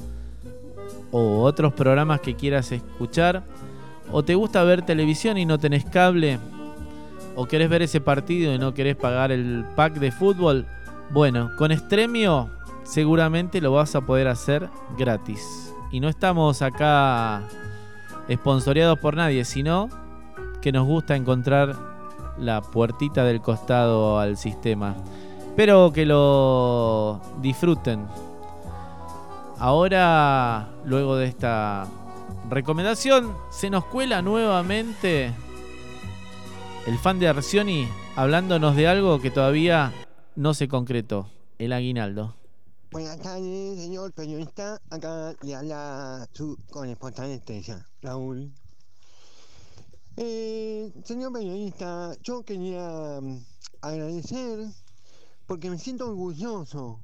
o otros programas que quieras escuchar, o te gusta ver televisión y no tenés cable, o querés ver ese partido y no querés pagar el pack de fútbol, bueno, con Stremio seguramente lo vas a poder hacer gratis. Y no estamos acá esponsoreados por nadie, sino que nos gusta encontrar la puertita del costado al sistema. Espero que lo disfruten. Ahora, luego de esta recomendación, se nos cuela nuevamente el fan de Arcioni hablándonos de algo que todavía no se concretó, el aguinaldo. Buenas tardes, señor periodista. Acá le habla su corresponsal estrella, Raúl. Eh, señor periodista, yo quería mm, agradecer porque me siento orgulloso.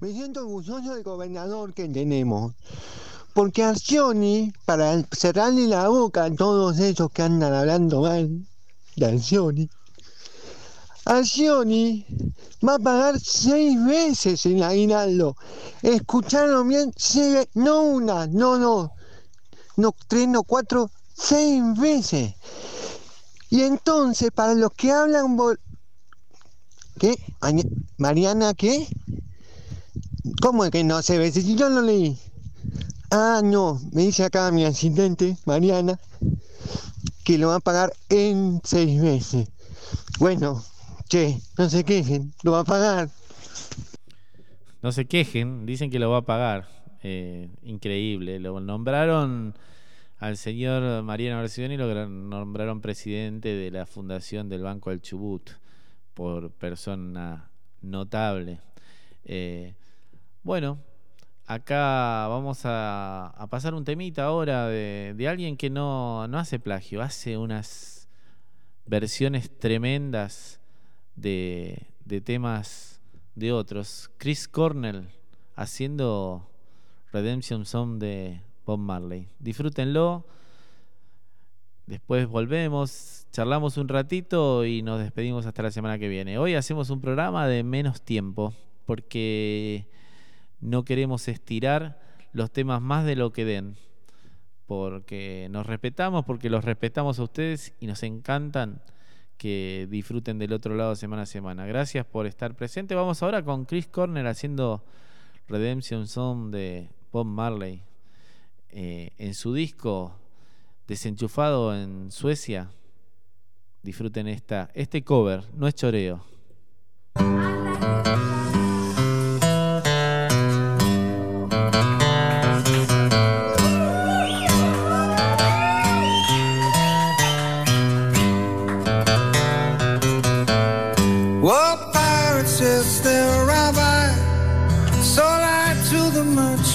Me siento orgulloso del gobernador que tenemos. Porque Arcioni, para cerrarle la boca a todos esos que andan hablando mal de Arcioni, Arcioni va a pagar seis veces el aguinaldo. ¿Escucharon bien? Seis, no una, no, no, no tres, no cuatro, seis veces. Y entonces, para los que hablan... ¿Qué? ¿Mariana qué? ¿Cómo es que no se ve? Si yo lo leí. Ah, no, me dice acá mi asistente, Mariana, que lo va a pagar en seis meses. Bueno, che, no se quejen, lo va a pagar. No se quejen, dicen que lo va a pagar. Eh, increíble. Lo nombraron al señor Mariano Versioni, lo nombraron presidente de la fundación del Banco del Chubut por persona notable. Eh, bueno, acá vamos a, a pasar un temita ahora de, de alguien que no, no hace plagio, hace unas versiones tremendas de, de temas de otros. Chris Cornell haciendo Redemption Song de Bob Marley. Disfrútenlo. Después volvemos, charlamos un ratito y nos despedimos hasta la semana que viene. Hoy hacemos un programa de menos tiempo porque no queremos estirar los temas más de lo que den. Porque nos respetamos, porque los respetamos a ustedes y nos encantan que disfruten del otro lado semana a semana. Gracias por estar presente. Vamos ahora con Chris Corner haciendo Redemption Song de Bob Marley. Eh, en su disco Desenchufado en Suecia. Disfruten esta, este cover, no es choreo.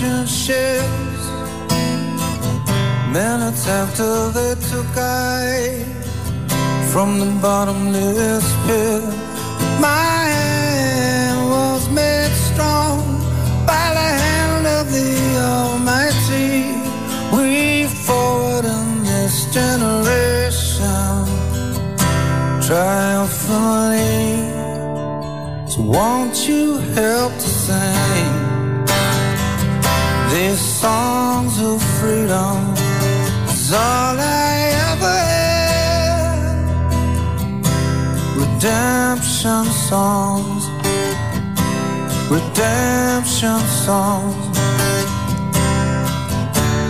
Merchant ships. Minutes after they took I from the bottomless pit, my hand was made strong by the hand of the Almighty. We forward in this generation triumphantly. So won't you help songs of freedom? Is all I ever had. Redemption songs, redemption songs.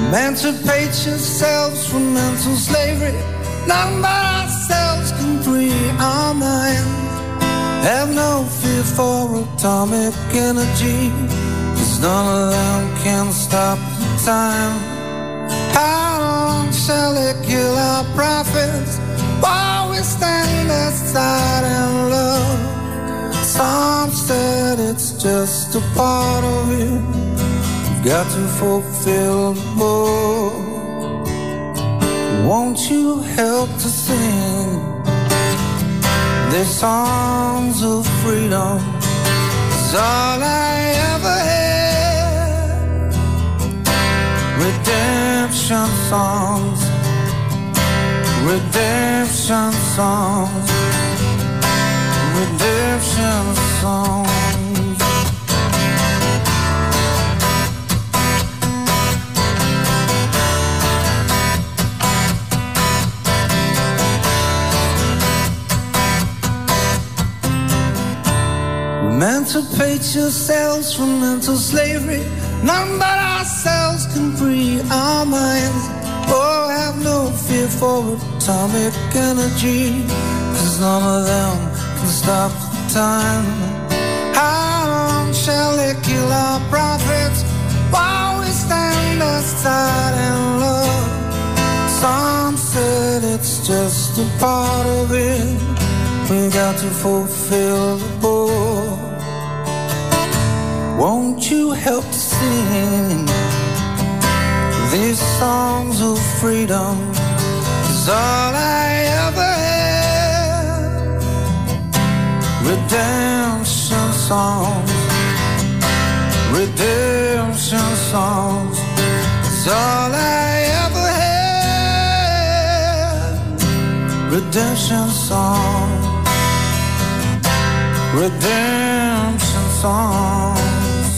Emancipate yourselves from mental slavery. None but ourselves can free our minds. Have no fear for atomic energy, cause none of them can stop time. How long shall it kill our prophets while we stand aside and look? Some said it's just a part of it. You've got to fulfill the book. Won't you help to sing these songs of freedom? Is all I ever had. Redemption songs, redemption songs, redemption songs. Emancipate yourselves from mental slavery. None but ourselves can free our minds. Oh, have no fear for atomic energy. Cause none of them can stop the time. How long shall they kill our prophets while we stand aside and look? Some said it's just a part of it. We got to fulfill the book. Won't you help to sing these songs of freedom? Is all I ever had. Redemption songs, redemption songs. Is all I ever had. Redemption songs, redemption songs.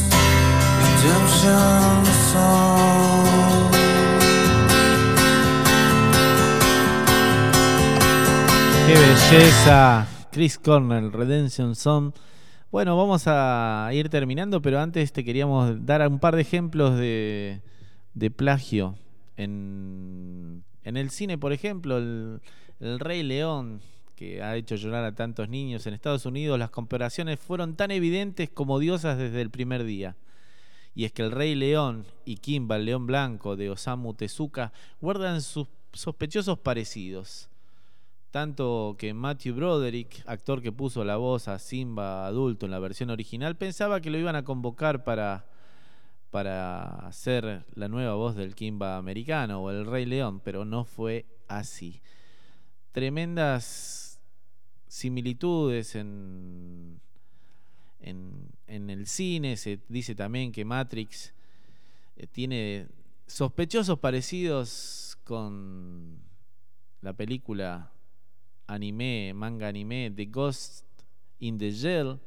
Redemption song. ¡Qué belleza! Chris Cornell, Redemption Song, Bueno, vamos a ir terminando, pero antes te queríamos dar un par de ejemplos de, plagio. En, en el cine, por ejemplo, el, el Rey León, que ha hecho llorar a tantos niños en Estados Unidos, las comparaciones fueron tan evidentes como diosas desde el primer día. Y es que el Rey León y Kimba, el León Blanco de Osamu Tezuka, guardan sus sospechosos parecidos. Tanto que Matthew Broderick, actor que puso la voz a Simba adulto en la versión original, pensaba que lo iban a convocar para, para ser la nueva voz del Kimba americano o el Rey León, pero no fue así. Tremendas similitudes en, en, en el cine, se dice también que Matrix eh, tiene sospechosos parecidos con la película anime, manga anime, The Ghost in the Shell.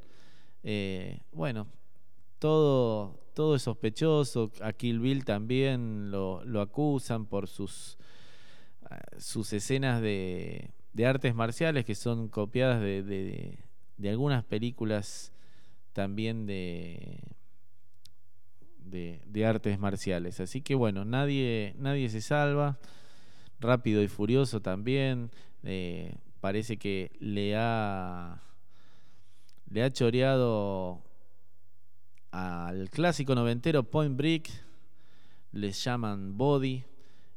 Eh, bueno, todo, todo es sospechoso. A Kill Bill también lo, lo acusan por sus, eh, sus escenas de, de artes marciales que son copiadas de, de, de algunas películas también de, de, artes marciales. Así que bueno, nadie, nadie se salva. Rápido y Furioso también. eh, parece que le ha le ha choreado al clásico noventero Point Break. Les llaman Body.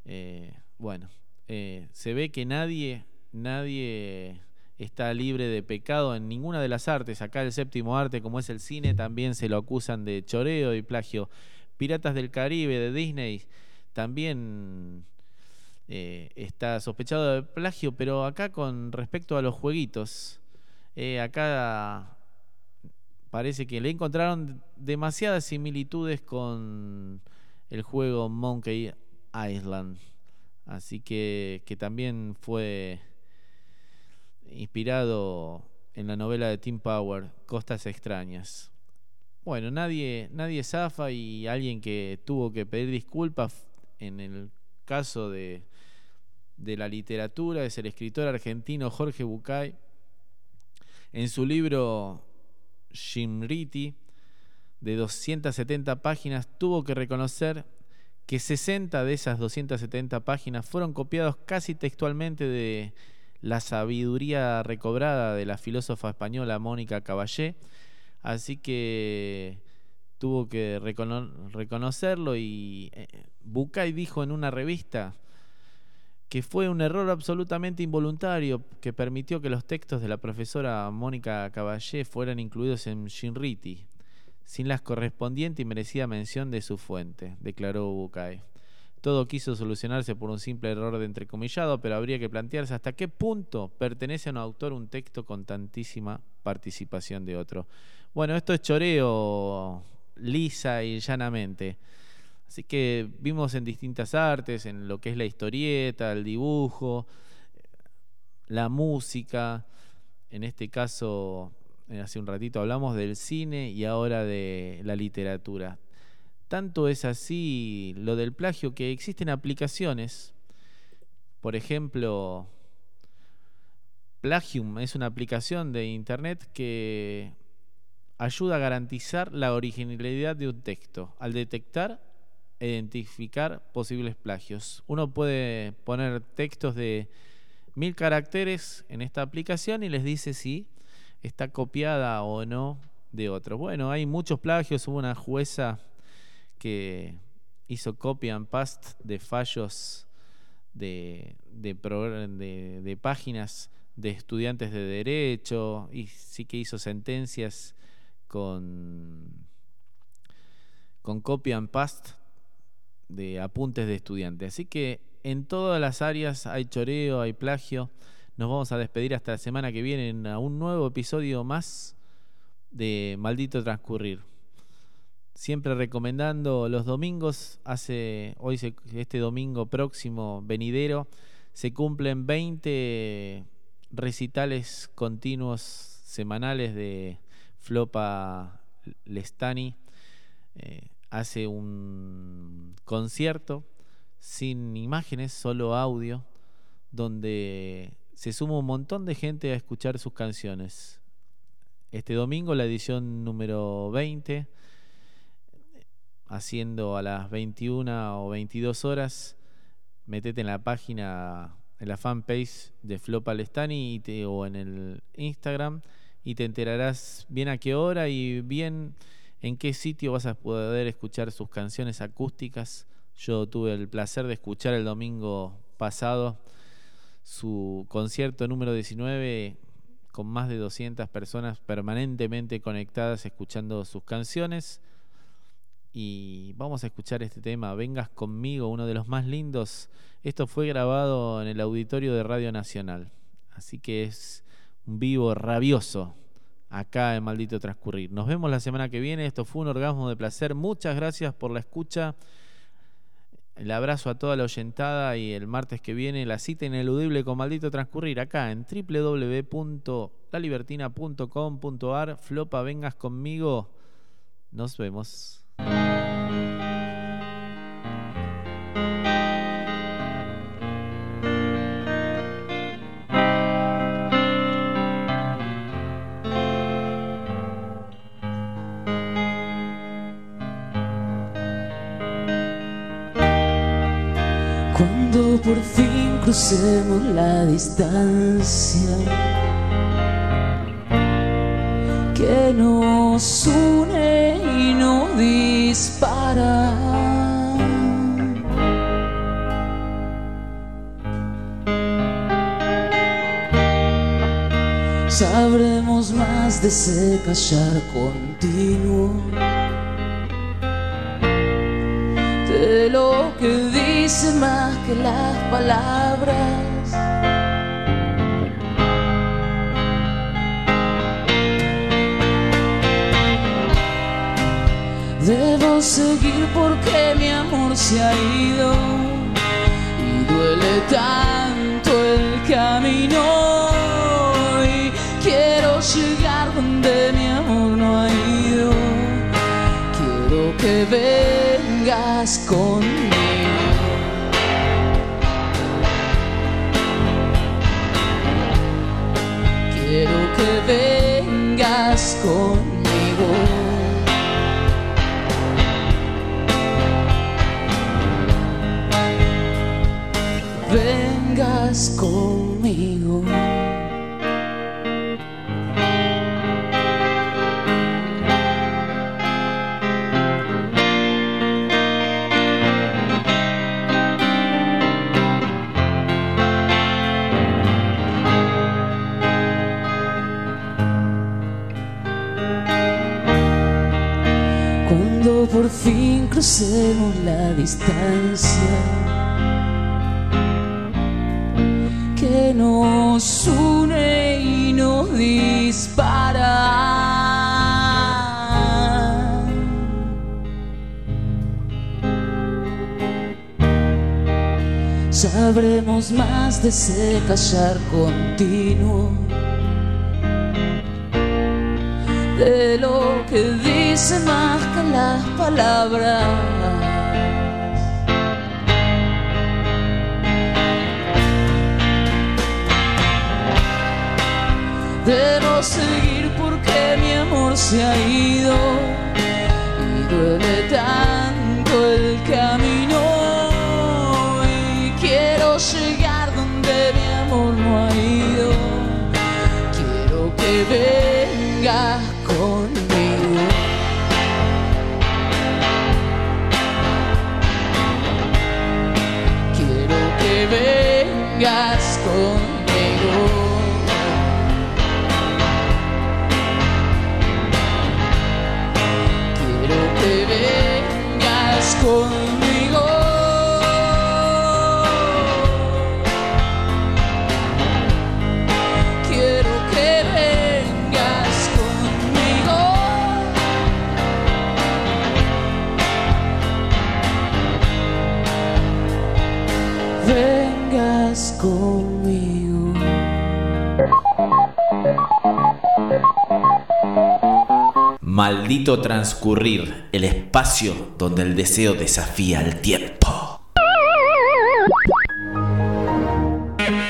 eh, bueno, eh, se ve que nadie, nadie está libre de pecado en ninguna de las artes. Acá el séptimo arte, como es el cine, también se lo acusan de choreo y plagio. Piratas del Caribe de Disney también eh, está sospechado de plagio, pero acá con respecto a los jueguitos, eh, acá parece que le encontraron demasiadas similitudes con el juego Monkey Island. Así que, que también fue inspirado en la novela de Tim Power, Costas Extrañas. Bueno, nadie, nadie zafa y alguien que tuvo que pedir disculpas en el caso de, de la literatura es el escritor argentino Jorge Bucay. En su libro Shimriti, de 270 páginas, tuvo que reconocer que 60 de esas 270 páginas fueron copiados casi textualmente de la sabiduría recobrada de la filósofa española Mónica Caballé. Así que tuvo que recono reconocerlo y eh, Bucay dijo en una revista que fue un error absolutamente involuntario que permitió que los textos de la profesora Mónica Caballé fueran incluidos en Shinriti, sin la correspondiente y merecida mención de su fuente, declaró Bucay. Todo quiso solucionarse por un simple error de entrecomillado, pero habría que plantearse hasta qué punto pertenece a un autor un texto con tantísima participación de otro. Bueno, esto es choreo lisa y llanamente. Así que vimos en distintas artes, en lo que es la historieta, el dibujo, la música. En este caso, eh, hace un ratito hablamos del cine y ahora de la literatura. Tanto es así lo del plagio que existen aplicaciones. Por ejemplo, Plagium es una aplicación de internet que ayuda a garantizar la originalidad de un texto al detectar identificar posibles plagios. Uno puede poner textos de mil caracteres en esta aplicación y les dice si está copiada o no de otro. Bueno, hay muchos plagios. Hubo una jueza que hizo copy and paste de fallos de, páginas de estudiantes de derecho y sí que hizo sentencias con, con copy and paste de apuntes de estudiantes. Así que en todas las áreas hay choreo, hay plagio. Nos vamos a despedir hasta la semana que viene a un nuevo episodio más de Maldito Transcurrir. Siempre recomendando los domingos, hace hoy este domingo próximo venidero se cumplen 20 recitales continuos semanales de Flopa Lestani. Eh, hace un concierto sin imágenes, solo audio, donde se suma un montón de gente a escuchar sus canciones. este domingo la edición número 20, haciendo a las 21 o 22 horas. Metete en la página, en la fanpage de Flo Palestani o en el Instagram y te enterarás bien a qué hora y bien en qué sitio vas a poder escuchar sus canciones acústicas. Yo tuve el placer de escuchar el domingo pasado su concierto número 19 con más de 200 personas permanentemente conectadas escuchando sus canciones. Y vamos a escuchar este tema, Vengas conmigo, uno de los más lindos. Esto fue grabado en el auditorio de Radio Nacional. Así que es un vivo rabioso acá en Maldito Transcurrir. Nos vemos la semana que viene. Esto fue un orgasmo de placer. Muchas gracias por la escucha. El abrazo a toda la oyentada y el martes que viene la cita ineludible con Maldito Transcurrir acá en www.lalibertina.com.ar. Flopa, vengas conmigo. Nos vemos. Crucemos la distancia que nos une y nos dispara. Sabremos más de ese callar continuo de lo que dice más que las palabras. Debo seguir porque mi amor se ha ido y duele tanto el camino y quiero llegar donde mi amor no ha ido. Quiero que vengas conmigo. Quiero que vengas Más de ese callar continuo de lo que dice más que las palabras. Debo seguir porque mi amor se ha ido. Y duele tanto el camino Vengas conmigo. Quiero que vengas conmigo. Quiero que vengas conmigo. Maldito transcurrir, el espacio donde el deseo desafía al tiempo.